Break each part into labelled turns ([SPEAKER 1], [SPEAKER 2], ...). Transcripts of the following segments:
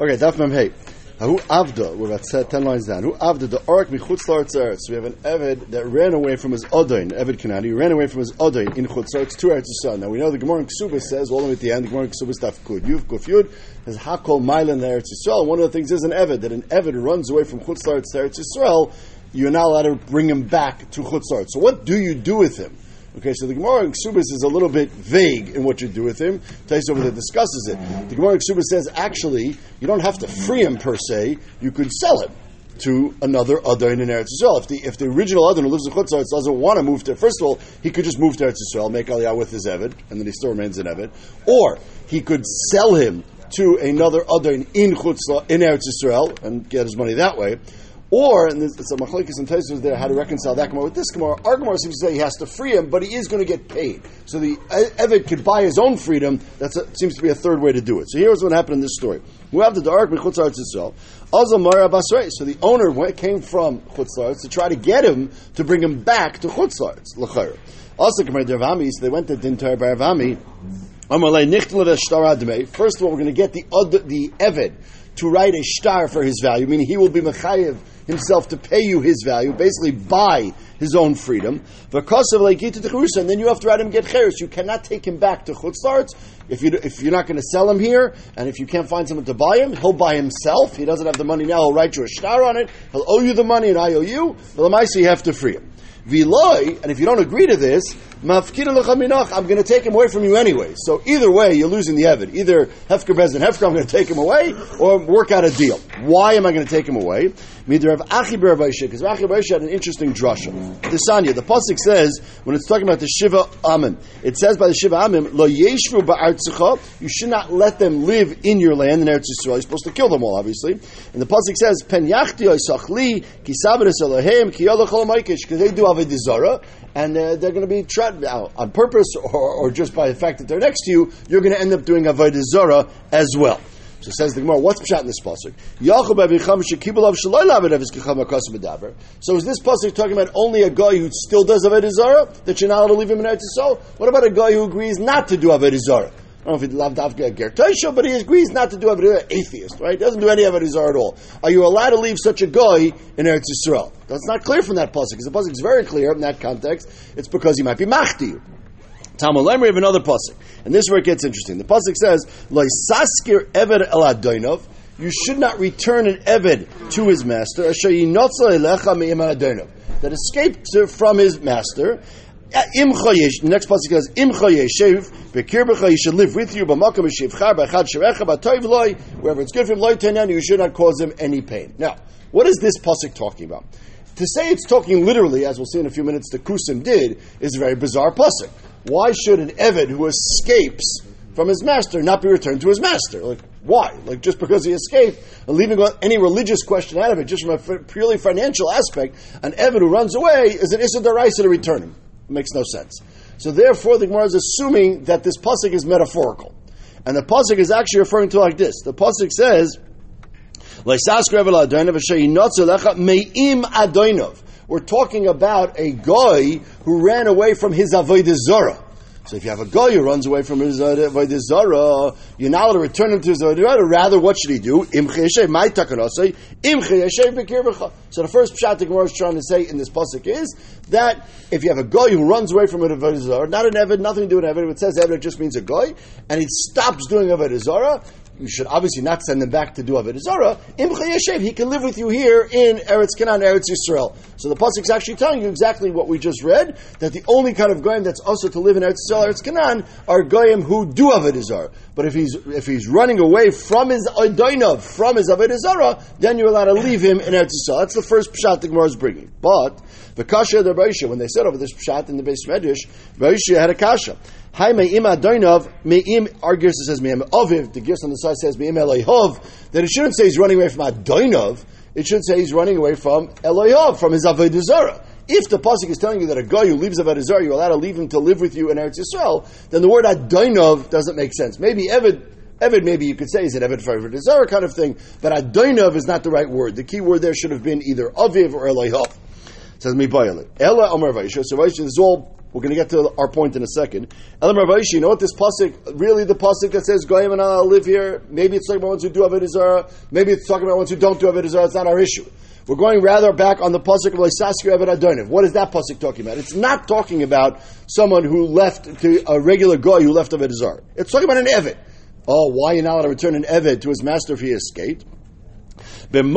[SPEAKER 1] Okay, Daf Mem Hey. Who Avda, we're about 10 lines down. Who Avda, the Arak Michutz Laretz Eretz. We have an Eved that ran away from his Odain, Eved Kanani, ran away from his Odain in Chutz Laretz to Eretz Yisrael. Now we know the Gemara in Ksubas says, all the way at the end, the Gemara in Ksubas Daf Kud, Yuf Kuf Yud, has Hakol Mailan Eretz Yisrael. One of the things is an Eved, that an Eved runs away from Chutz Laretz to Eretz Yisrael, you're not allowed to bring him back to Chutz So what do you do with him? Okay, so the Gemara in Ksubas is a little bit vague in what you do with him. Tais over there discusses it. The Gemara in Ksubas says actually you don't have to free him per se. You could sell him to another Adain in Eretz Yisrael. If the if the original Adain who lives in Chutz Laretz doesn't want to move to, first of all, he could just move to Eretz Yisrael, make Aliyah with his Evid, and then he still remains an Evid. Or he could sell him to another Adain in Chutz La- in Eretz Yisrael and get his money that way. Or, and it's a machlekes and Taisus there how to reconcile that Gemara with this Gemara. Our Gemara seems to say he has to free him, but he is going to get paid. So the Eved could buy his own freedom. That seems to be a third way to do it. So here's what happened in this story. We have the dark. Azamara Basrei. So the owner went, came from Chutz to try to get him to bring him back to Chutz Laretz. L'chayr. Also, Gemara Dervami. So they went to Dintar Baravami. First of all, we're going to get the the Eved to write a star for his value, meaning he will be mechayev himself to pay you his value, basically buy his own freedom. And then you have to write him get cheres. You cannot take him back to chutzlarts if you if you're not going to sell him here, and if you can't find someone to buy him, he'll buy himself. He doesn't have the money now. He'll write you a star on it. He'll owe you the money, and I owe you. But the you have to free him. Viloi, and if you don't agree to this, I'm going to take him away from you anyway. So either way, you're losing the Evid. Either Hefker Bez and Hefker, I'm going to take him away, or work out a deal. Why am I going to take him away? Midr of Achi Berabaisha, because Achi Berabaisha had an interesting drasha. The Sanya, the Pasuk says, when it's talking about the Shiva Amin, it says by the Shiva Amin, Lo Yeshvu Ba'artzecha, you should not let them live in your land in Eretz Yisrael. You're supposed to kill them all, obviously. And the Pasuk says, because they do have a desire, and uh, they're going to be tried uh, on purpose or, or just by the fact that they're next to you, you're going to end up doing avodah zara as well. So says the Gemara, what's pshat in this pasuk? So is this pasuk talking about only a guy who still does avodah that you're not allowed to leave him in Eretz Yisrael? What about a guy who agrees not to do avodah? I don't know if he loved Avga Gertaisha, but he agrees not to do Avodah atheist, right? He doesn't do any Zarah at all. Are you allowed to leave such a guy in Eretz Yisrael? That's not clear from that pasuk, because the pasuk is very clear in that context. It's because he might be machti. Talmud Lemri have another pasuk, and this is where it gets interesting. The pasuk says, "Loisaskir eved el adoinov." You should not return an eved to his master. That escaped from his master. Im chayesh. The next pasuk says, "Im chayeshev bekirbecha." You should live with you. B'makom yishivchar b'chad sherecha b'toiv loy. Wherever it's good for him, loy tenan. You should not cause him any pain. Now, what is this pasuk talking about? To say it's talking literally, as we'll see in a few minutes, the Kusim did, is a very bizarre pasuk. Why should an Eved who escapes from his master not be returned to his master? Like, why? Like, just because he escaped and leaving any religious question out of it, just from a purely financial aspect, an Eved who runs away is an Issa to return him. It makes no sense. So therefore, the Gemara is assuming that this pasuk is metaphorical. And the pasuk is actually referring to like this. The pasuk says, we're talking about a guy who ran away from his avodah zara. So if you have a guy who runs away from his uh, avodah zara, you're not allowed to return him to his uh, avodah zara. Rather, what should he do? So the first pshat the Gemara is trying to say in this pasuk is that if you have a guy who runs away from an avodah zara, not an eved, nothing to do with eved. It says eved, just means a guy, and he stops doing avodah zara you should obviously not send him back to do Avodah Zarah. Im Chayeshev, he can live with you here in Eretz Canaan, Eretz Yisrael. So the pasuk is actually telling you exactly what we just read, that the only kind of goyim that's also to live in Eretz Yisrael, Eretz Canaan, are goyim who do Avodah Zarah. But if he's if he's running away from his Odainav, from his Avodah Zarah, then you're allowed to leave him in Eretz Yisrael. That's the first pshat the Gemara is bringing. But the kasha the Baisha, when they said over this pshat in the Beis Medrash, Baisha had a kasha. Hi me'im adoinov, me'im, our Gersa says me'im aviv, the Gersa on the side says me'im elohov, that it shouldn't say he's running away from adoinov, it should say he's running away from elohov, from his avodah. If the pasuk is telling you that a guy who leaves avodah you're allowed to leave him to live with you in Eretz Yisrael, then the word adoinov doesn't make sense. Maybe Evid, Evid, maybe you could say is an Evid for avodah kind of thing, but adoinov is not the right word. The key word there should have been either aviv or elohov. Says mi Ella Omer Vaisha. So Vaisha is all We're going to get to our point in a second. Elam Ravashi, you know what this pasuk, really the pasuk that says, Goyim and I'll live here, maybe it's talking about ones who do Avodah Zarah, maybe it's talking about ones who don't do Avodah Zarah, it's not our issue. We're going rather back on the pasuk of Leisaskir Eved Adonev. What is that pasuk talking about? It's not talking about someone who left to a regular guy who left Avodah Zarah. It's talking about an Eved. Oh, why are you not allowed to return an Eved to his master if he escaped? So the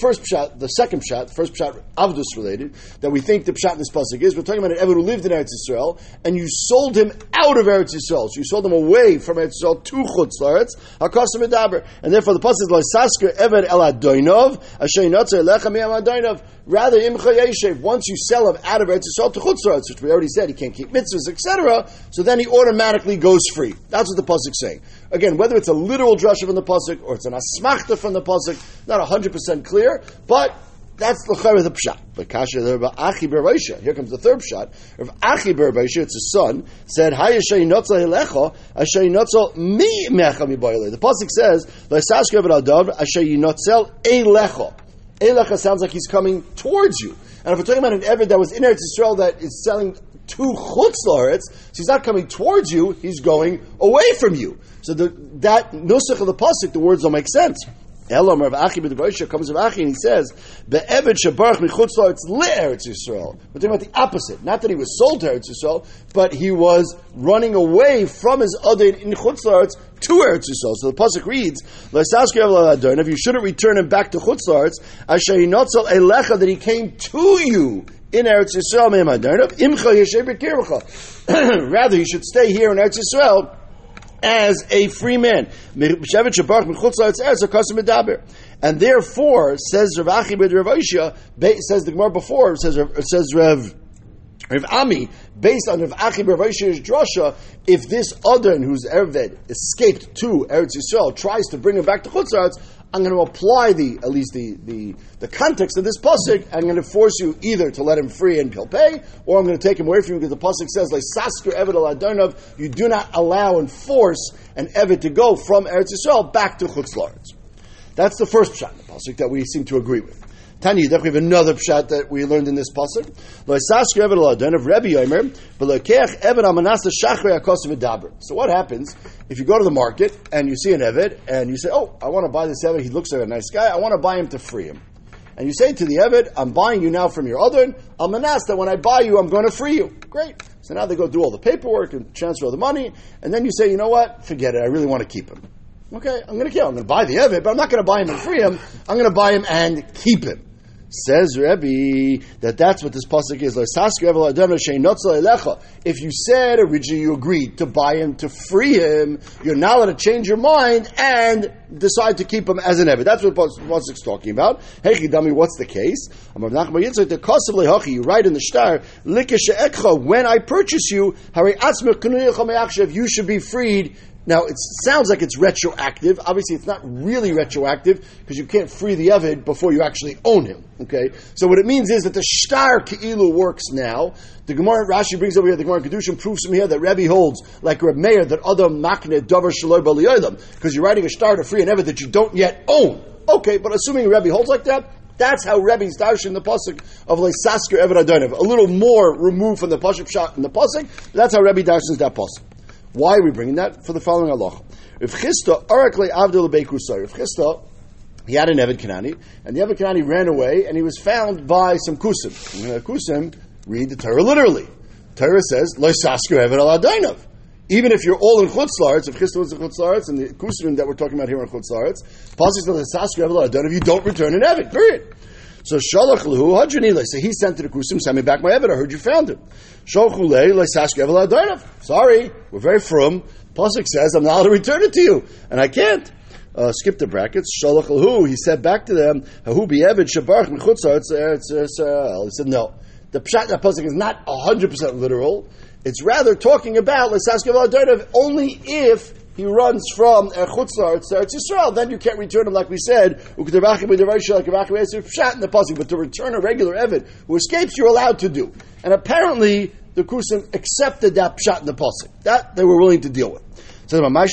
[SPEAKER 1] first shot, the second shot, the first shot, Avdus related, that we think the shot in this pasuk is, we're talking about an Eved who lived in Eretz Yisrael, and you sold him out of Eretz Yisrael. So you sold him away from Eretz Yisrael to Chutz Laretz, Hakasim Medaber. And therefore the pasuk is, Sasker Eved El Adoinov, Asher Yinotzer Elecha Miyam. Rather, Imcha once you sell him out of Eretz Yisrael to Chutz Laretz, which we already said, he can't keep mitzvahs, etc., so then he automatically goes free. That's what the pasuk is saying. Again, whether it's a literal drasha from the pasuk or it's an asmachta from the pasuk, not hundred percent clear, but that's the of the pshat. But kasha Achi Berbisha. Here comes the third pshat. Of Achi Berbisha, it's a son, said, Hayashay Notzel Hilecho, Ashay Notzel Mi Mecha mi The pasuk says, Lesaska Adav, Ashay Notzel Eilecho. Eilecha sounds like he's coming towards you. And if we're talking about an Eved that was in Eretz Yisrael that is selling two Chutz so he's not coming towards you, he's going away from you. So the, that nusach of the pasuk, the words don't make sense. Elam Rav Achi b'Devarisha comes Rav Achi and he says, "Be'eved shebarach michutz Laretz le'eretz Yisrael." We're talking about the opposite. Not that he was sold to Eretz Yisrael, but he was running away from his other in chutz to Eretz Yisrael. So the pasuk reads, "If you shouldn't return him back to chutz Laretz, asher yinotzel elecha that he came to you in Eretz Yisrael imcha Rather, he should stay here in Eretz Yisrael as a free man. And therefore, says Rav Achi Rav says the Gemara before, says says Rav Rav Ami, based on Rav Achi Rav drasha, if this Adon who's Erved escaped to Eretz Yisrael tries to bring him back to Chutzarats, I'm going to apply the at least the, the, the context of this pasuk. I'm going to force you either to let him free and he'll pay, or I'm going to take him away from you because the pasuk says like sasker eved al You do not allow and force an eved to go from Eretz Yisrael back to Chutz. That's the first shot in the pasuk that we seem to agree with. Tanya, we have another pshat that we learned in this pasuk. of Rebbe Yomer, So what happens if you go to the market and you see an Eved and you say, "Oh, I want to buy this Eved. He looks like a nice guy. I want to buy him to free him." And you say to the Eved, "I'm buying you now from your other. I'm manas that when I buy you, I'm going to free you." Great. So now they go do all the paperwork and transfer all the money, and then you say, "You know what? Forget it. I really want to keep him." Okay, I'm going to kill. I'm going to buy the Eved, but I'm not going to buy him and free him. I'm going to buy him and keep him. Says Rebbe that that's what this pasuk is. If you said originally you agreed to buy him to free him, you're now allowed to change your mind and decide to keep him as an Eved. That's what pasuk's talking about. Hey, Dummy, what's the case? You write in the star, when I purchase you, you should be freed now, it sounds like it's retroactive. Obviously, it's not really retroactive because you can't free the Evid before you actually own him. Okay? So, what it means is that the Shtar Ke'ilu works now. The Gemara, Rashi brings over here, the Gemara Kedushin proves from here that Rebbe holds, like Reb Meir, that other Makne Dover Shaloi Baliyodim, because you're writing a Shtar to free an Evid that you don't yet own. Okay, but assuming Rebbe holds like that, that's how Rebbe's darshan the pasuk of Leisasker Eved Adonev. A little more removed from the pasuk shot in the pasuk. That's how Rebbe darshans that pasuk. Why are we bringing that? For the following Allah. If Chista, Arakle Abdul Beikusar, if Chista, he had an Evid Kanani, and the Evid Kanani ran away, and he was found by some Kusim. Kusim read the Torah literally. Torah says, Lo Sasker Evid al Even if you're all in Chutzlaritz, if Chista was in Chutzlaritz, and the Kusim that we're talking about here in Chutzlaritz, Pasuk says, Sasker Evid al you don't return an Evid, period. So Shalach Lahu Hadranile. So he sent to the Kusim, send me back my Evid. I heard you found him. Sholchule Lesash Sorry, we're very frum. Pasuk says I'm not allowed to return it to you, and I can't. Uh, skip the brackets. Shalach Lahu. He said back to them, Hahu be Evid Shabarch Mechutzar. He said no. The pshat that pasuk is not hundred percent literal. It's rather talking about Lesash only if he runs from Chutzlar to Eretz Yisrael, then you can't return him like we said, like in the pasuk. But to return a regular Evid who escapes, you're allowed to do. And apparently, the Kusim accepted that pshat in the pasuk. That they were willing to deal with. So why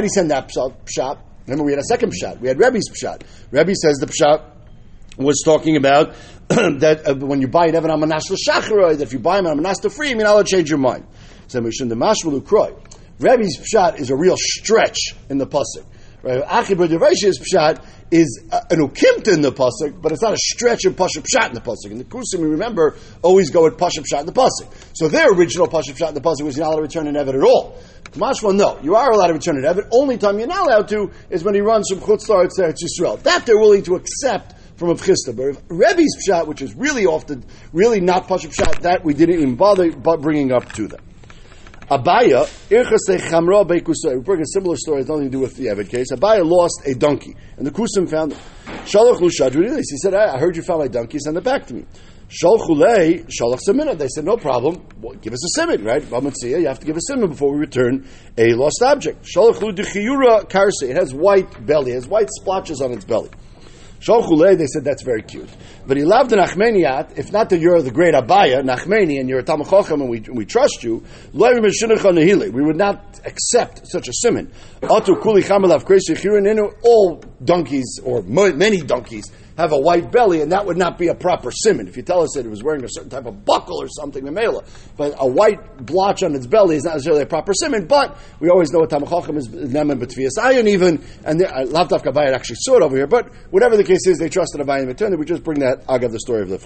[SPEAKER 1] did he send that pshat? Remember, we had a second pshat. We had Rebbe's pshat. Rebbe says the pshat was talking about that uh, when you buy an Evan Amanas L'Shachar, that if you buy him Amanas to free, I mean, I'll change your mind. Rebbe's pshat is a real stretch in the pasuk. Right? Achibur Devash's pshat is an ukimta in the pasuk, but it's not a stretch of pashup pshat in the pasuk. In the kusim, we remember always go with pashup pshat in the pasuk. So their original pashup pshat in the pasuk was not allowed to return an evet at all. Mashma, no, you are allowed to return an evet. Only time you're not allowed to is when he runs from Chutz Laretz to Yisrael. That they're willing to accept from a Chisda. But if Rebbe's pshat, which is really often really not pashup pshat, that we didn't even bother bringing up to them. Abaya, Irchase Chamra Beikusay. We bring a similar story, has nothing to do with the Evid case. Abaya lost a donkey, and the Kusim found it. Shalach Lushadri, he said, I heard you found my donkey, send it back to me. Shalchulei, Shalach Simina. They said, no problem, well, give us a simon, right? Bamatzia, you have to give a simon before we return a lost object. Shalachlu Dechiyura Karse. It has white belly, it has white splotches on its belly. Shalchulei, they said that's very cute. But he loved the Nachmaniat, if not that you're the great Abaya, Nachmani, and you're a Tamachochem and we, we trust you, we would not accept such a simon. All donkeys, or many donkeys, have a white belly, and that would not be a proper simon. If you tell us that it was wearing a certain type of buckle or something, the mela, but a white blotch on its belly is not necessarily a proper simon. But we always know what tamachachim is nemen betvias ayon even, and uh, lavdaf kabayat actually saw it over here. But whatever the case is, they trusted abayim eternity. We just bring that agav the story of the.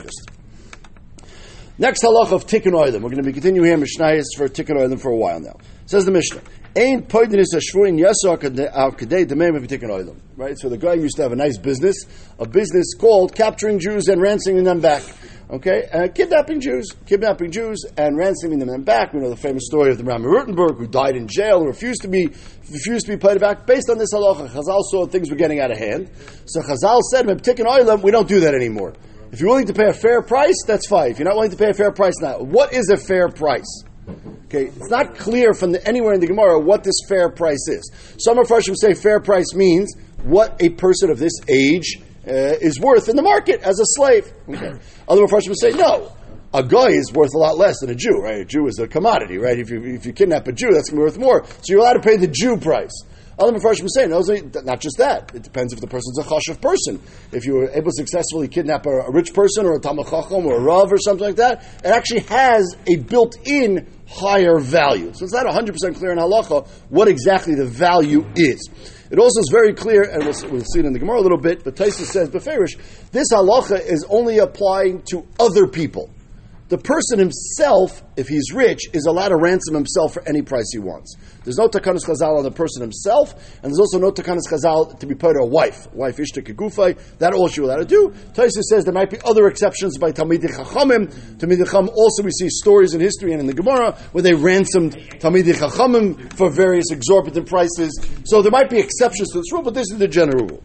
[SPEAKER 1] Next halach of tikkun oilim. We're going to be continuing here Mishnayos for tikkun oilim for a while now. Says the Mishnah. Ain't poidinis ashvuin yasar kadei demem if tikkun oilim. Right. So the guy used to have a nice business, a business called capturing Jews and ransoming them back. Okay, uh, kidnapping Jews, kidnapping Jews and ransoming them back. We know the famous story of the Rami Rutenberg who died in jail and refused to be refused to be paid back. Based on this halacha, Chazal saw things were getting out of hand, so Chazal said, "Tikkun oilim, we don't do that anymore." If you're willing to pay a fair price, that's fine. If you're not willing to pay a fair price, now what is a fair price? Okay, it's not clear from the, anywhere in the Gemara what this fair price is. Some of would say fair price means what a person of this age uh, is worth in the market as a slave. Okay. Other Mepharshim say no. A guy is worth a lot less than a Jew, right? A Jew is a commodity, right? If you, if you kidnap a Jew, that's going to be worth more. So you're allowed to pay the Jew price. Other say, no, not just that. It depends if the person's a chashav person. If you were able to successfully kidnap a, a rich person or a tamachacham or a rav or something like that, it actually has a built-in higher value. So it's not 100% clear in halacha what exactly the value is. It also is very clear, and we'll, we'll see it in the Gemara a little bit, but Taisa says, Beferish, this halacha is only applying to other people the person himself, if he's rich, is allowed to ransom himself for any price he wants. There's no takanas chazal on the person himself, and there's also no takanas chazal to be put to a wife. Wife ishta kegufay, that all she's allowed to do. Taisa says there might be other exceptions by Talmidei Chachamim. Talmidei Chacham also we see stories in history and in the Gemara where they ransomed Talmidei Chachamim for various exorbitant prices. So there might be exceptions to this rule, but this is the general rule.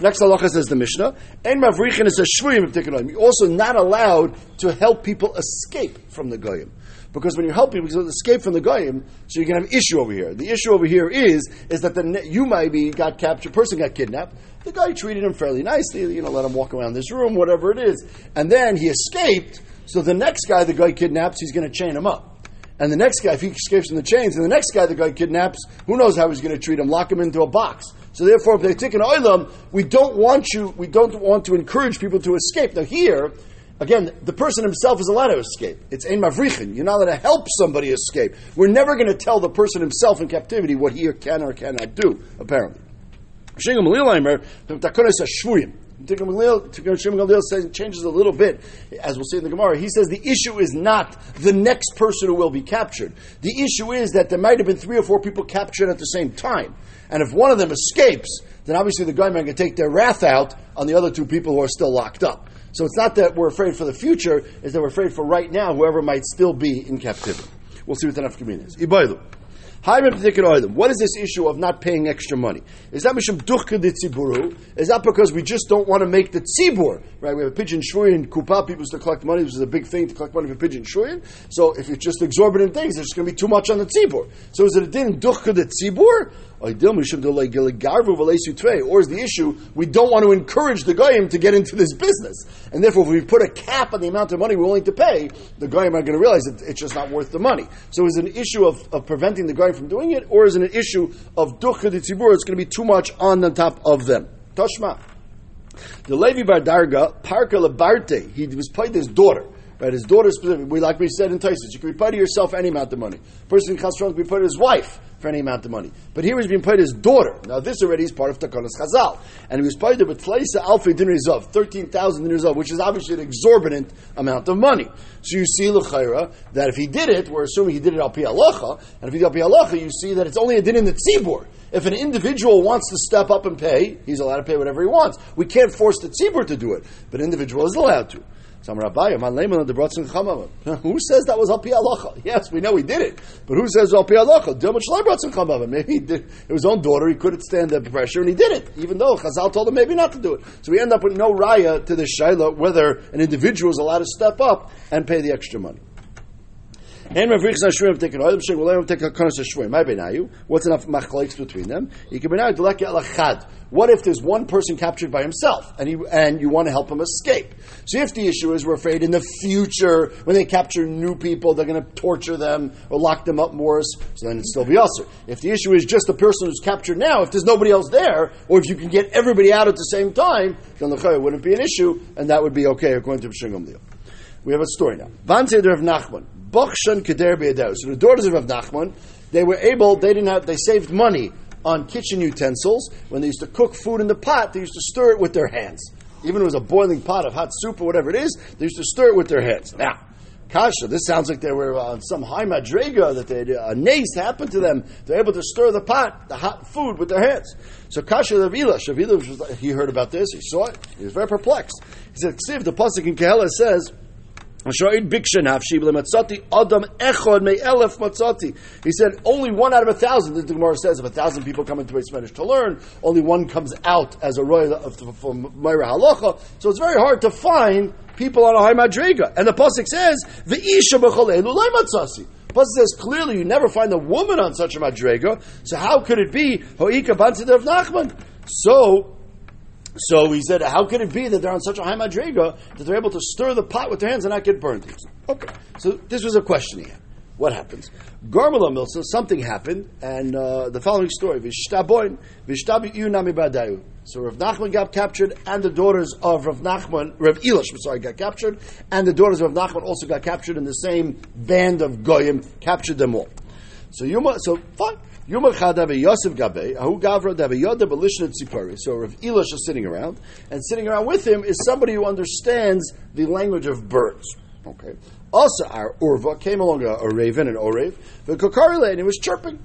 [SPEAKER 1] Next halacha says the Mishnah, "En mavrichin is a shvuyim You're also not allowed to help people escape from the goyim. Because when you help people escape from the goyim, so you can have issue over here. The issue over here is is that the you maybe got captured, person got kidnapped. The guy treated him fairly nicely, you know, let him walk around this room, whatever it is, and then he escaped. So the next guy the guy kidnaps, he's going to chain him up. And the next guy, if he escapes from the chains, and the next guy the guy kidnaps, who knows how he's going to treat him, lock him into a box. So therefore, if they take an oilam, we don't want you, we don't want to encourage people to escape. Now here, again, the person himself is allowed to escape. It's ein mavrichin. You're not allowed to help somebody escape. We're never going to tell the person himself in captivity what he can or cannot do, apparently. Shimon Gamliel says, changes a little bit, as we'll see in the Gemara. He says the issue is not the next person who will be captured. The issue is that there might have been three or four people captured at the same time. And if one of them escapes, then obviously the Goyim can take their wrath out on the other two people who are still locked up. So it's not that we're afraid for the future, it's that we're afraid for right now, whoever might still be in captivity. We'll see what the nafkamin is. What is this issue of not paying extra money? Is that mishum de tziburu? Is that because we just don't want to make the tzibur? Right? We have a pidyon shvuyin kupa. People used to collect money. This is a big thing to collect money for pidyon shvuyin. So if it's just exorbitant things, there's going to be too much on the tzibur. So is it a din duchka de tzibur? Or is the issue we don't want to encourage the goyim to get into this business, and therefore if we put a cap on the amount of money we're willing to pay, the goyim are going to realize that it's just not worth the money. So is it an issue of, of preventing the goyim from doing it, or is it an issue of dukkha? It's going to be too much on the top of them. Toshma. The Levi Bar Darga, Parka Labarte, he was paid his daughter. Right, his daughter specifically, we, like we said in Taisus, you can be paid to yourself any amount of money. person in Chasron can be paid to his wife for any amount of money. But here he's being paid his daughter. Now this already is part of Takanas Chazal. And he was paid with Tleisa Alfi Dinarizov, 13,000 Dinarizov, which is obviously an exorbitant amount of money. So you see, L'chaira, that if he did it, we're assuming he did it al pi and if he did al pi you see that it's only a din in the tzibur. If an individual wants to step up and pay, he's allowed to pay whatever he wants. We can't force the tzibur to do it, but an individual is allowed to. Who says that was al pi Yes, we know he did it, but who says al pi halacha? Maybe he did it. It was his own daughter. He couldn't stand the pressure, and he did it, even though Chazal told him maybe not to do it. So we end up with no raya to the shaila whether an individual is allowed to step up and pay the extra money. And Mavrichs Ashrim take an oil shake, will take a konos Ashrim. My benayu. What's enough machlokes between them? You can benayu delek alachad. What if there's one person captured by himself and he, and you want to help him escape? So if the issue is we're afraid in the future when they capture new people they're going to torture them or lock them up more, so then it'd still be usher. If the issue is just the person who's captured now, if there's nobody else there, or if you can get everybody out at the same time, then the wouldn't be an issue, and that would be okay according to Pshingam We have a story now. Van Seder of Nachman. Bokshan Keder So the daughters of Rav Nachman, they were able, they didn't have, they saved money on kitchen utensils. When they used to cook food in the pot, they used to stir it with their hands. Even if it was a boiling pot of hot soup or whatever it is, they used to stir it with their hands. Now, Kasha, this sounds like they were on some high madrega that they a nace happened to them. They're able to stir the pot, the hot food with their hands. So Kasha Ravila, Shavila, he heard about this, he saw it, he was very perplexed. He said, Ksiv, the Pasuk in Kehela says, he said, only one out of a thousand, the Gemara says, if a thousand people come into Beis Medrash to learn, only one comes out as a royal from Meira Halacha. So it's very hard to find people on a high madriga. And the Pasuk says, V'isha b'cholelu matzasi. Pasuk says clearly you never find a woman on such a madriga. So how could it be Hoika Bantidav Nachman? So so he said, how could it be that they're on such a high madrega that they're able to stir the pot with their hands and not get burned? Okay, so this was a question he had. What happens? Garmala Milsa, something happened, and uh, the following story: Vishtaboin, Vishtabi Nami Badayu. So Rav Nachman got captured, and the daughters of Rav Nachman, Rav Elish, sorry, got captured, and the daughters of Rav Nachman also got captured in the same band of goyim, captured them all. So you Yuma, so fine. So Rav Elish is sitting around, and sitting around with him is somebody who understands the language of birds. Okay. Also, our Urva came along a, a raven, an Orev, the Kokarile, and he was chirping.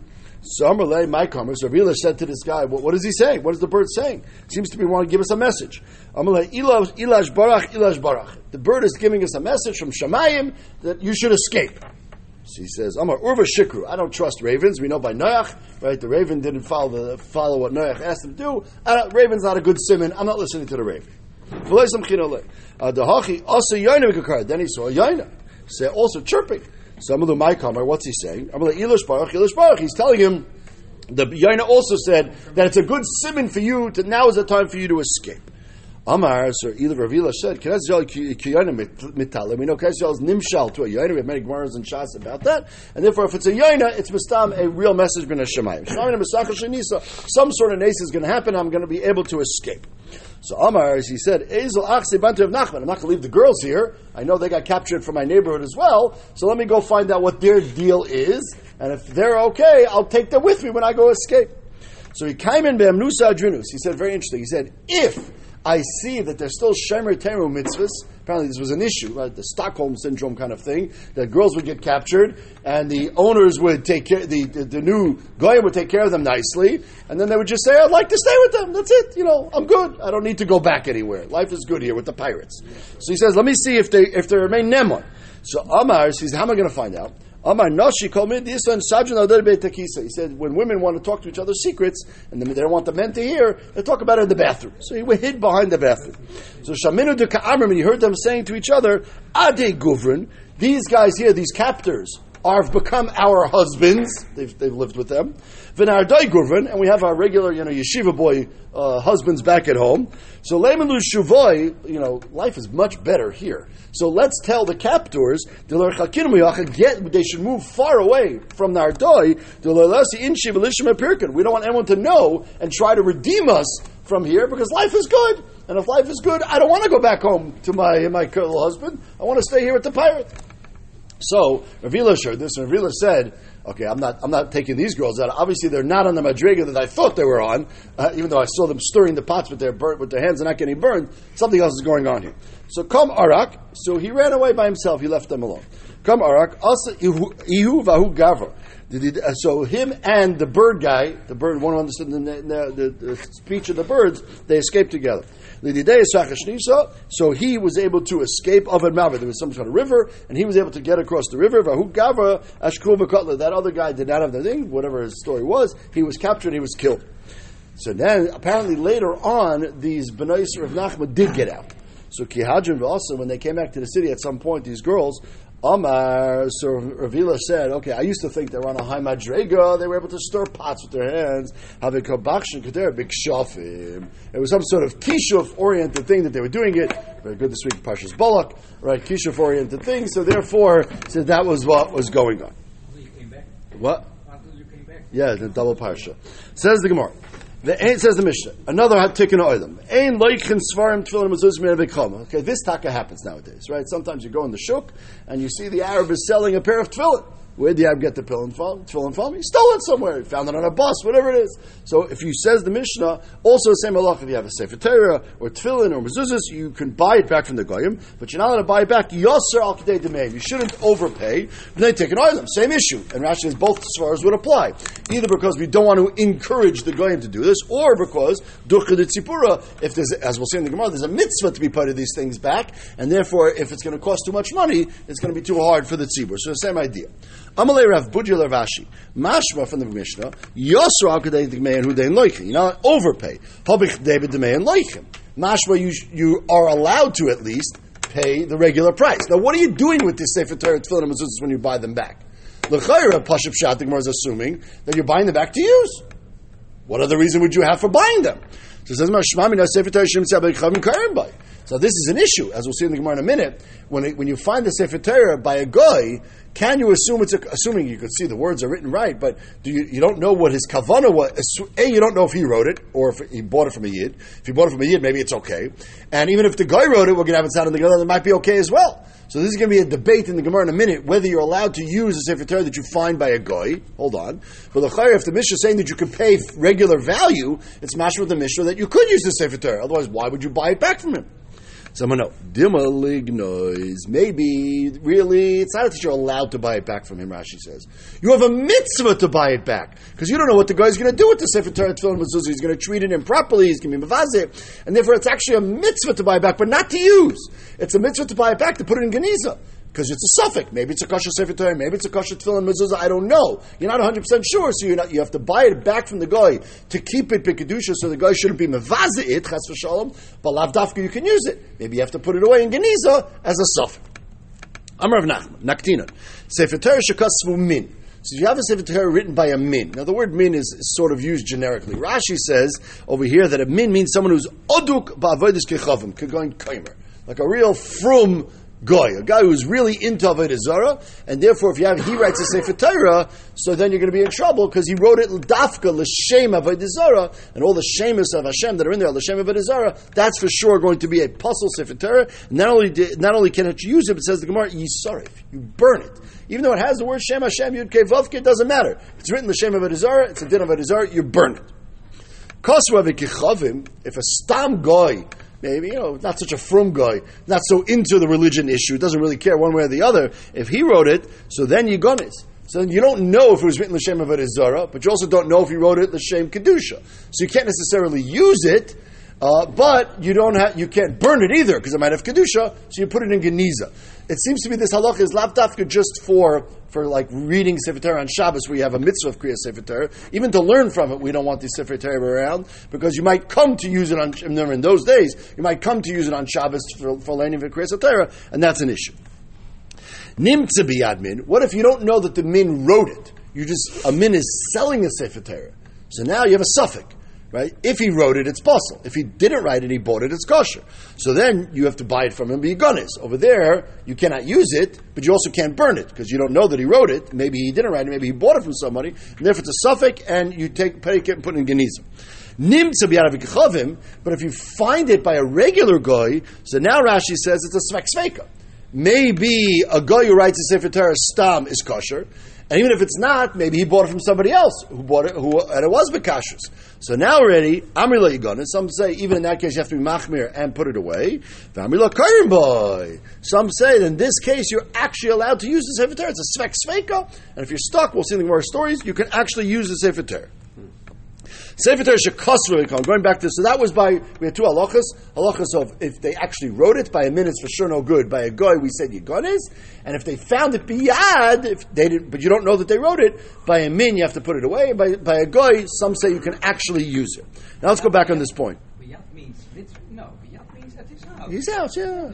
[SPEAKER 1] So Amarle, my commerce, Rav Elish said to this guy, what is he saying? What is the bird saying? Seems to be wanting to give us a message. Ilash Barach, Ilash Barach. The bird is giving us a message from Shemayim that you should escape. He says, Amar Urva Shikru. I don't trust ravens. We know by Noach, right? The raven didn't follow the, follow what Noach asked him to do. raven's not a good simon. I'm not listening to the raven. Uh, then he saw yaina. Say also chirping. Some of the comer, what's he saying? He's telling him the yaina also said that it's a good simon for you to now is the time for you to escape. Amar, so either Ravila said, Kinezel Kiyana Mitalim. We know Kinezel is Nimshal to a Yaina. We have many Gemaras and Shas about that. And therefore, if it's a Yaina, it's Mistam, a real message ben Hashemayim. Some sort of nace is going to happen. I'm going to be able to escape. So Amar, he said, Ezel Achse Bantu of Nachman. I'm not going to leave the girls here. I know they got captured from my neighborhood as well. So let me go find out what their deal is. And if they're okay, I'll take them with me when I go escape. So he came in Be'amnusa Adrunus. He said, very interesting. He said, if I see that there's still Shemer Teru mitzvahs. Apparently, this was an issue, right? The Stockholm syndrome kind of thing. That girls would get captured, and the owners would take care. The, the, the new guy would take care of them nicely, and then they would just say, "I'd like to stay with them. That's it. You know, I'm good. I don't need to go back anywhere. Life is good here with the pirates." So he says, "Let me see if they if they remain Nemon." So Amar says, "How am I going to find out?" Amar Nashi called me this one He said when women want to talk to each other secrets and they don't want the men to hear, they talk about it in the bathroom. So he hid behind the bathroom. So Shaminu de Ka'amrim, he heard them saying to each other, Ade Guvrin, these guys here, these captors, are become our husbands. They've, they've lived with them. V'nardai gurvan, and we have our regular, you know, yeshiva boy uh, husbands back at home. So lemelu shuvoi, you know, life is much better here. So let's tell the captors get they should move far away from Nardoi. We don't want anyone to know and try to redeem us from here because life is good. And if life is good, I don't want to go back home to my, my husband. I want to stay here with the pirate. So Ravila heard this, and Ravila said, "Okay, I'm not, I'm not taking these girls out. Obviously, they're not on the madriga that I thought they were on. Uh, even though I saw them stirring the pots with their burnt, with their hands and not getting burned, something else is going on here." So come Arak. So he ran away by himself. He left them alone. Come Arak. Also Ihu Vahu Gavra. Uh, so him and the bird guy, the bird, one understood the, the, the, speech of the birds, they escaped together. So he was able to escape of Malva. There was some sort of river, and he was able to get across the river. That other guy did not have the thing, whatever his story was. He was captured, he was killed. So then, apparently later on, these Benois of Nachma did get out. So Kihadran also, when they came back to the city at some point, these girls, Amar, so Ravila said, okay, I used to think they were on a high madrega, they were able to stir pots with their hands, have a kabakshin kader, big shafim. It was some sort of kishuf oriented thing that they were doing it. Very good this week, Parshas Balak, right? Kishuf oriented thing, so therefore, so that was what was going on. What? Yeah, the double parsha. Says the Gemara. The ain says the Mishnah. Another tikkun oilam. Ain loichin svarim tefillin mezuzim Okay, this taka happens nowadays, right? Sometimes you go in the shuk and you see the Arab is selling a pair of tefillin. Where did the Arab get the tefillin from? Tefillin from? He stole it somewhere. He found it on a bus, whatever it is. So if you says the Mishnah, also the same halach if you have a Sefer Torah or tefillin or mezuzahs, you can buy it back from the goyim, but you're not allowed to buy it back. Yosser al demain. You shouldn't overpay. Then they take an item, Same issue. And Rashi says both svaras would apply. Either because we don't want to encourage the goyim to do this, or because ducha de tzipura, if there's, as we'll see in the Gemara, there's a mitzvah to be part of these things back, and therefore if it's going to cost too much money, it's going to be too hard for the tzibur. So the same idea. Amalei Rav Budya Ravashi. Mashma from the Mishnah. Yosra al kadei degmein hu dein loichin. You not overpay. Habich David demein loichin. Mashma, you you are allowed to at least pay the regular price. Now, what are you doing with this Sefer Torah Tefillin and when you buy them back? L'chayra Pashup Shat the is assuming that you're buying them back to use. What other reason would you have for buying them? So says, "Mashmami Sefer Torah Shem So this is an issue, as we'll see in the Gemara in a minute. When it, when you find the Sefer Torah by a guy can you assume it's a, assuming you could see the words are written right, but do you, you don't know what his kavana was? A, you don't know if he wrote it or if he bought it from a yid. If he bought it from a yid, maybe it's okay. And even if the guy wrote it, we're going to have it sound in the Gemara, it might be okay as well. So this is going to be a debate in the Gemara in a minute whether you're allowed to use a sefer Torah that you find by a guy. Hold on, but the if the Mishnah is saying that you can pay regular value, it's mashma with the Mishnah that you could use the sefer Torah. Otherwise, why would you buy it back from him? Someone. Dima lignois. Maybe, really, it's not that you're allowed to buy it back from him, Rashi says. You have a mitzvah to buy it back. Because you don't know what the guy's going to do with the Sefer Torah Tefillin Mezuzah. He's going to treat it improperly. He's going to be mavazir. And therefore, it's actually a mitzvah to buy it back, but not to use. It's a mitzvah to buy it back, to put it in Geniza because it's a suffix. Maybe it's a kosher sefer Torah, maybe it's a kosher tefillin mezuzah. I don't know. You're not 100 percent sure, so you're not, you have to buy it back from the guy to keep it b'kedusha, so the guy shouldn't be mevaze it chas v'shalom. But lavdafka you can use it. Maybe you have to put it away in geniza as a suffix. Amar of Nachman, Naktinon. Sefer Torah shekasvu min. So you have a Sefer Torah written by a min. Now the word min is, sort of used generically. Rashi says over here that a min means someone who's oduk ba'avodas kechavim, kegoin kaimer. Like a real frum guy, a guy who's really into Avodah Zarah, and therefore, if you have he writes a Sefer Torah, so then you're going to be in trouble because he wrote it dafka l'shem Avodah Zarah, and all the shemus of Hashem that are in there, l'shem Avodah Zarah, that's for sure going to be a puzzle Sefer Torah. Not only not only can it use it, but says the Gemara yisarif, you burn it. Even though it has the word Shem Hashem Yud Kei Vavke, it doesn't matter. It's written l'shem Avodah Zarah, it's a din of Avodah Zarah, you burn it. If a stam guy maybe, you know, not such a frum guy, not so into the religion issue, doesn't really care one way or the other. If he wrote it, so then you got it. So you don't know if it was written l'shem of Zara, but you also don't know if he wrote it l'shem kedusha. So you can't necessarily use it, uh, but you don't you can't burn it either because it might have kedusha. So you put it in geniza. It seems to me this halach is lavdafka just for for like reading Sefer Torah on Shabbos, where you have a mitzvah of Kriya Sefer Torah. Even to learn from it, we don't want the Sefer Torah around because you might come to use it on. In those days, you might come to use it on Shabbos for, for learning for Kriya Torah, and that's an issue. Nimtza biyadmin. What if you don't know that the min wrote it? You just a min is selling a Sefer Torah. So now you have a suffix right? If he wrote it, it's possible. If he didn't write it, he bought it, it's kosher. So then you have to buy it from him, be gunis. Over there, you cannot use it, but you also can't burn it because you don't know that he wrote it. Maybe he didn't write it, maybe he bought it from somebody, and therefore it's a suffix, and you take, take it and put it in genizim. Nimtza but if you find it by a regular guy, so now Rashi says it's a svek. Maybe a guy who writes a Sefer Torah stam is kosher, and even if it's not, maybe he bought it from somebody else who bought it, who and it was bekashus. So now already, Amrila Yigon, and some say even in that case you have to be machmir and put it away. Amrila Karim boy. Some say that in this case you're actually allowed to use the Sefer. It's a svek sveka, and if you're stuck, we'll see the more stories, you can actually use the Sefer. Sefer Torah shekosra Going back to so that was by we had two halachas. Halachas of if they actually wrote it by a minute, it's for sure no good. By a guy, we said yigonis, and if they found it biyad, if they did, but you don't know that they wrote it by a min, you have to put it away. By by a guy, some say you can actually use it. Now let's go back on this point.
[SPEAKER 2] means no. means that he's out.
[SPEAKER 1] He's out, yeah.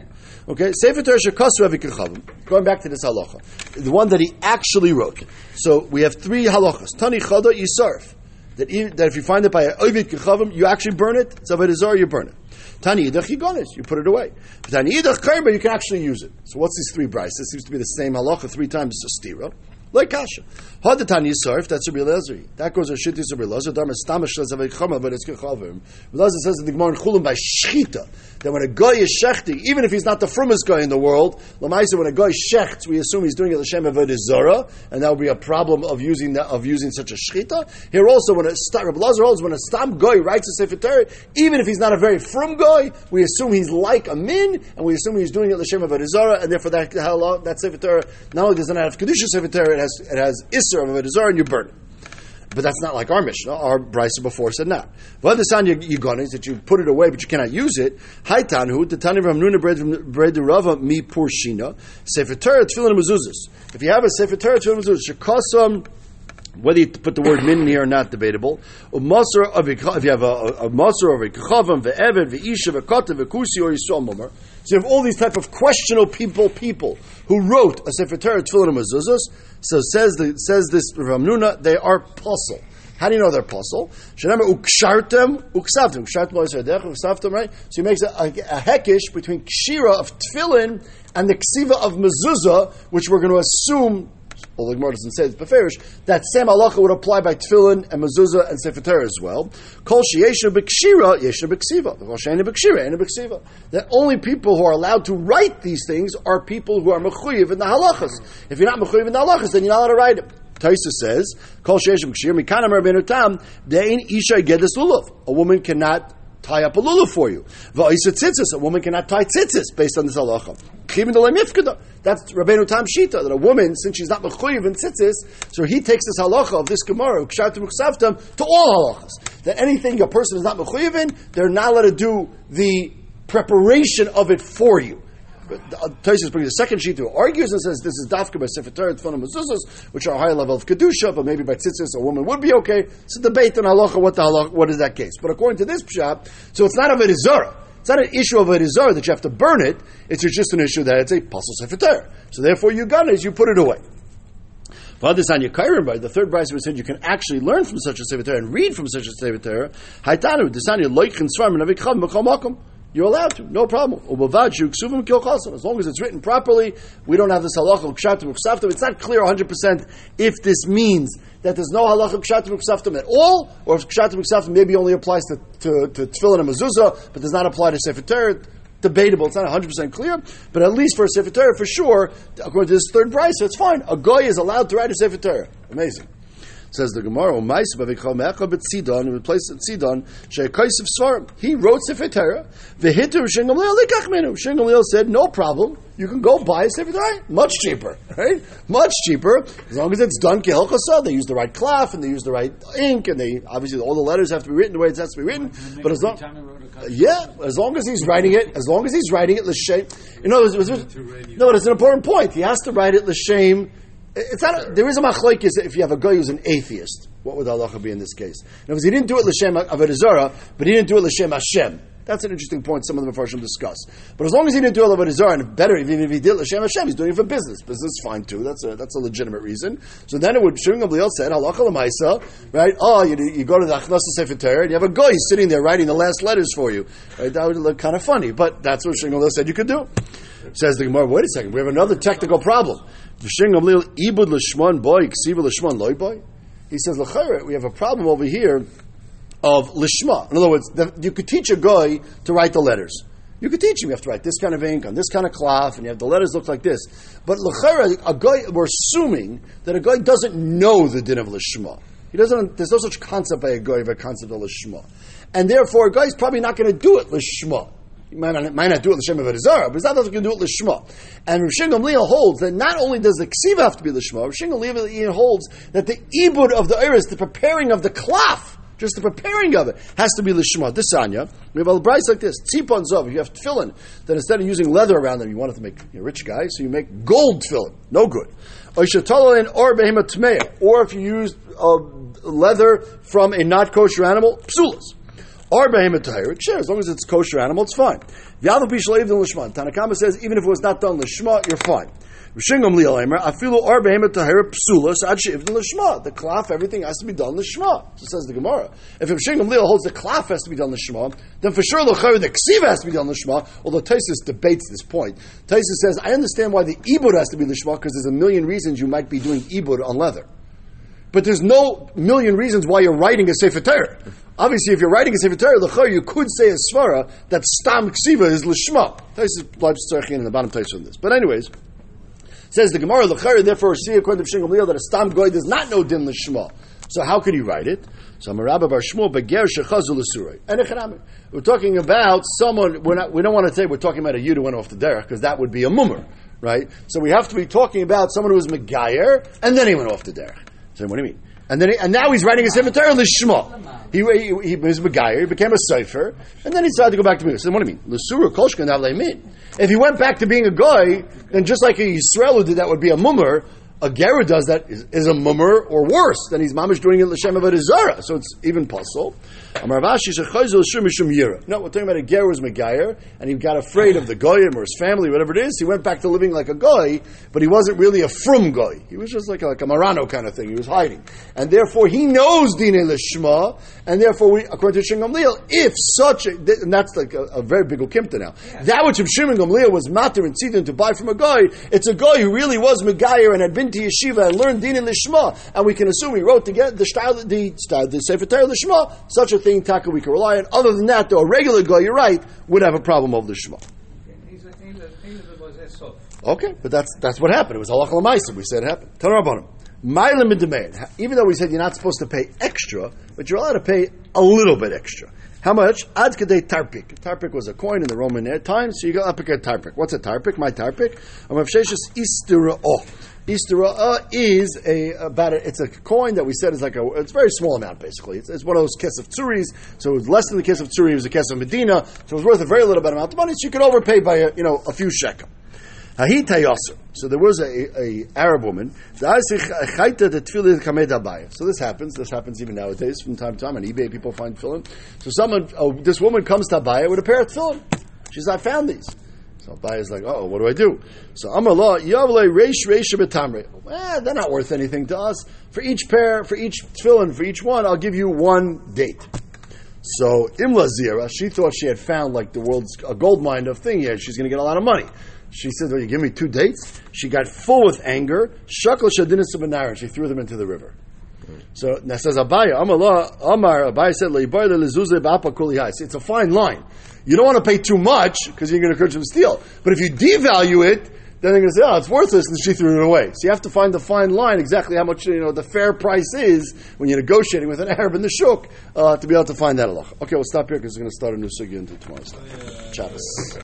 [SPEAKER 1] Okay, Sefer Torah shekosra Going back to this halacha, the one that he actually wrote. So we have three halachas. Tani chada yisarf that, even, that if you find it by ovid kechavim, you actually burn it. It's of a you burn it. Tani yidach yigonis, you put it away. Tani yidach karba, you can actually use it. So what's these three brises? Seems to be the same halacha three times. It's a stira. Like kasha. Hadatan Yisarf, that's a real Ezri. That goes a shittis real Ezri. Dharma stamish says of a chama, but it's kechavim. Real says in the Gemara in Chulim by shchita, that when a guy is shechting, even if he's not the frumest guy in the world, lamaisa, when a guy shechts, we assume he's doing it l'shem zara, and that would be a problem of using that, of using such a shchita. Here also, when a Rabbi Lazar holds, when a stam guy writes a sefer Torah, even if he's not a very frum guy, we assume he's like a min, and we assume he's doing it l'shem zara, and therefore that that sefer Torah not only does it not have kedusha sefer Torah, it has it has isser of zara, and you burn it. But that's not like our Mishnah. Our Brisa before said not. V'adasan yigonis that you put it away, but you cannot use it. Haitanhu the tani from Nuna bread Rava mi porshina sefer Torah tefillin mezuzas. If you have a sefer Torah tefillin mezuzas, shekasam. Whether you put the word min here or not, debatable. If you have a, a, a masr of a kachavam, ve'eved, ve'isha, ve'kata, ve'kusi, or yisrael So you have all these type of questionable people, people who wrote a sefer Torah, tefillin, mezuzas. So says the, says this Ramnuna, they are puzzle. How do you know they're puzzle? Remember, ukshartem, uksavtem, ukshartem, uksavtem, right? So he makes a, a, a between kshira of tefillin and the ksiva of mezuzah, which we're going to assume well, the Gemara doesn't say it's beferish, that same halacha would apply by tefillin and mezuzah and sefer Torah as well. Kol sheyesha b'kshira, yesha b'ksiva. Kol b'kshira, b'ksiva. That only people who are allowed to write these things are people who are mechuyev in the halachas. If you're not mechuyev in the halachas, then you're not allowed to write it. Taisa says, "Kol sheish b'kshir mikana mer tam dein isha gedis lulav." A woman cannot tie up a lulav for you. Va'isa tzitzis, a woman cannot tie tzitzis based on this halacha. That's Rabbeinu Tam Shita, that a woman, since she's not mechuyev in tzitzis, so he takes this halacha of this Gemara, to all halachas. That anything a person is not mechuyev in, they're not allowed to do the preparation of it for you. Taisus uh, brings a second sheet who argues and says this is dafka by sefer tefillin, mezuzos, which are a higher level of kedusha, but maybe by tzitzis a woman would be okay. It's a debate on halacha. What the halacha? What is that case? But according to this pshat, so it's not a verizara. It's not an issue of a rizar that you have to burn it. It's just an issue that it's a pasul sefer. So therefore, you got it. You put it away. The third bride said you can actually learn from such a sefer and read from such a sefer Torah. Haitanu desanya loikin svarim navikcham makom. You're allowed to, no problem. As long as it's written properly, we don't have this halacha kshatim It's not clear 100% if this means that there's no halacha kshatim ksaftim at all, or if kshatim ksaftim maybe only applies to, to, to tefillin and mezuzah, but does not apply to sefer Torah. Debatable. It's not 100% clear, but at least for a sefer Torah, for sure, according to this third price, it's fine. A guy is allowed to write a sefer Torah. Amazing. Says the Gemara, "U'mais b'vikol me'acha b'tzidon." Replace tzidon. She'kaisiv svarim. He wrote Sefer Torah. V'hitu Shin Gamliel likach menu. Shin Gamliel said, "No problem. You can go buy a Sefer Torah. Much cheaper, right? Much cheaper as long as it's done kehilchasa. They use the right cloth and they use the right ink, and they obviously all the letters have to be written the way it has to be written. But as long, yeah, as long as he's writing it, as long as he's writing it l'shem. You know, no, but it's an important point. He has to write it l'shem it's not. A, there is a machlokes if you have a guy who's an atheist. What would Allah be in this case? In he didn't do it l'shem avodah but he didn't do it l'shem Hashem. That's an interesting point. Some of the Mepharshim discuss. But as long as he didn't do it avodah and better, even if he did l'shem Hashem, he's doing it for business. Business is fine too. That's a that's a legitimate reason. So then it would Shimon Gamliel said halacha l'maisa, right? Oh, you, you go to the Achnasa Sefer Torah and you have a guy sitting there writing the last letters for you. Right? That would look kind of funny, but that's what Shimon Gamliel said you could do. Says the Gemara. Wait a second. We have another technical problem. He says, we have a problem over here of lishma. In other words, the, you could teach a guy to write the letters. You could teach him you have to write this kind of ink on this kind of cloth, and you have the letters look like this. But l'chera, a guy, we're assuming that a guy doesn't know the din of lishma. He doesn't. There's no such concept by a guy of a concept of lishma, and therefore a guy's probably not going to do it lishma. He might not, might not do it l'shem of Zara, but it's not going can do it l'shma. And Rav Gamliel holds that not only does the ksiva have to be l'shma, Rav Gamliel holds that the ibud of the iris, the preparing of the cloth, just the preparing of it has to be lishma. This anya, we have a price like this. Tzipon zov. You have tefillin. Then instead of using leather around them, you wanted to make a rich guy, so you make gold tefillin. No good. Or if you use uh, leather from a not kosher animal, psulas. Or behemoth sure, as long as it's kosher animal, it's fine. Tanakama says even if it was not done lishma, you're fine. The cloth, everything has to be done l'shma. So says the Gemara. If Rishingam Lil holds the cloth has to be done l'shma, then for sure the ksiva has to be done l'shma. Although Tosfos debates this point. Tosfos says, I understand why the ibud has to be l'shma because there's a million reasons you might be doing ibud on leather. But there's no million reasons why you're writing a Sefer Torah. Obviously, if you're writing a Sefer Torah, you could say a Svara that Stam Ksiva is Lishma. Tosfos in the bottom Tosfos on this. But anyways, says the Gemara, L'chari, therefore, see according to Shingam that a Stam Goy does not know Din Lishma. So how could he write it? So Marabba Bar Shmuel Beger Shechazu L'Surei. And We're talking about someone, we're not, we don't want to say we're talking about a Yid who went off the derech, because that would be a mummer, right? So we have to be talking about someone who was Megayer, and then he went off the derech. So what do you mean? And then he, and now he's writing a Sefer Torah Lishma. He, he, he was Megayer, he became a Sefer, and then he decided to go back to music. So what do you mean? L'Sura Kolshkan mean. If he went back to being a guy, then just like a Yisrael who did that would be a mummer, a Gera does that is, is a mummer or worse. Then he's mamish doing it l'shem of a So it's even possible. No, we're talking about a ger was Megayer, and he got afraid of the goyim or his family, whatever it is. He went back to living like a goy, but he wasn't really a frum goy. He was just like a, like a Marano kind of thing. He was hiding, and therefore he knows dine lishma, and therefore we, according to Shimon Gamliel, if such, a, and that's like a, a very big ukimta now. Yeah. That which Shimon Gamliel was matter and tzidin to buy from a goy, it's a goy who really was Megayer and had been to yeshiva and learned dine lishma, and we can assume he wrote together the style, the style, the sefer Torah lishma. Such a thing, taka, we can rely on. Other than that, though, a regular guy, you're right, would have a problem over the Shema. Okay, but that's that's what happened. It was halach l'maisa. We said it happened. Tanarabanim. Mailim demand. Even though we said you're not supposed to pay extra, but you're allowed to pay a little bit extra. How much? Ad kadei tarpik. Tarpik was a coin in the Roman times, so you got up a tarpik. What's a tarpik? My tarpik. Amav sheshes istira'o. Istira'ah is a about a, it's a coin that we said is like a it's a very small amount basically. It's, it's one of those kesef tzuris, so it was less than the kesef tzuri. It was a kesef medina, so it was worth a very little bit amount of money. So you could overpay by a, you know a few shekel. So there was a, a Arab woman. So this happens. This happens even nowadays from time to time on eBay. People find tefillin. So someone, oh, this woman comes to Abaya with a pair of tefillin. says I found these. So Abai is like, oh, what do I do? So Amar Yavle Reish Reish Betamre. Eh, they're not worth anything to us. For each pair, for each tefillin, for each one, I'll give you one date. So Imla Zira, she thought she had found like the world's a gold mine of thing. Yeah, she's going to get a lot of money. She said, "Well, you give me two dates." She got full with anger. Shakal Shadinis and she threw them into the river. So that says Abaya, Amar Abaya said, It's a fine line. You don't want to pay too much because you're going to encourage them to steal. But if you devalue it, then they're going to say, "Oh, it's worthless," and she threw it away. So you have to find the fine line exactly how much you know the fair price is when you're negotiating with an Arab in the shuk uh, to be able to find that Allah. Okay, we'll stop here because we're going to start a new sugya into tomorrow's oh. Shabbos.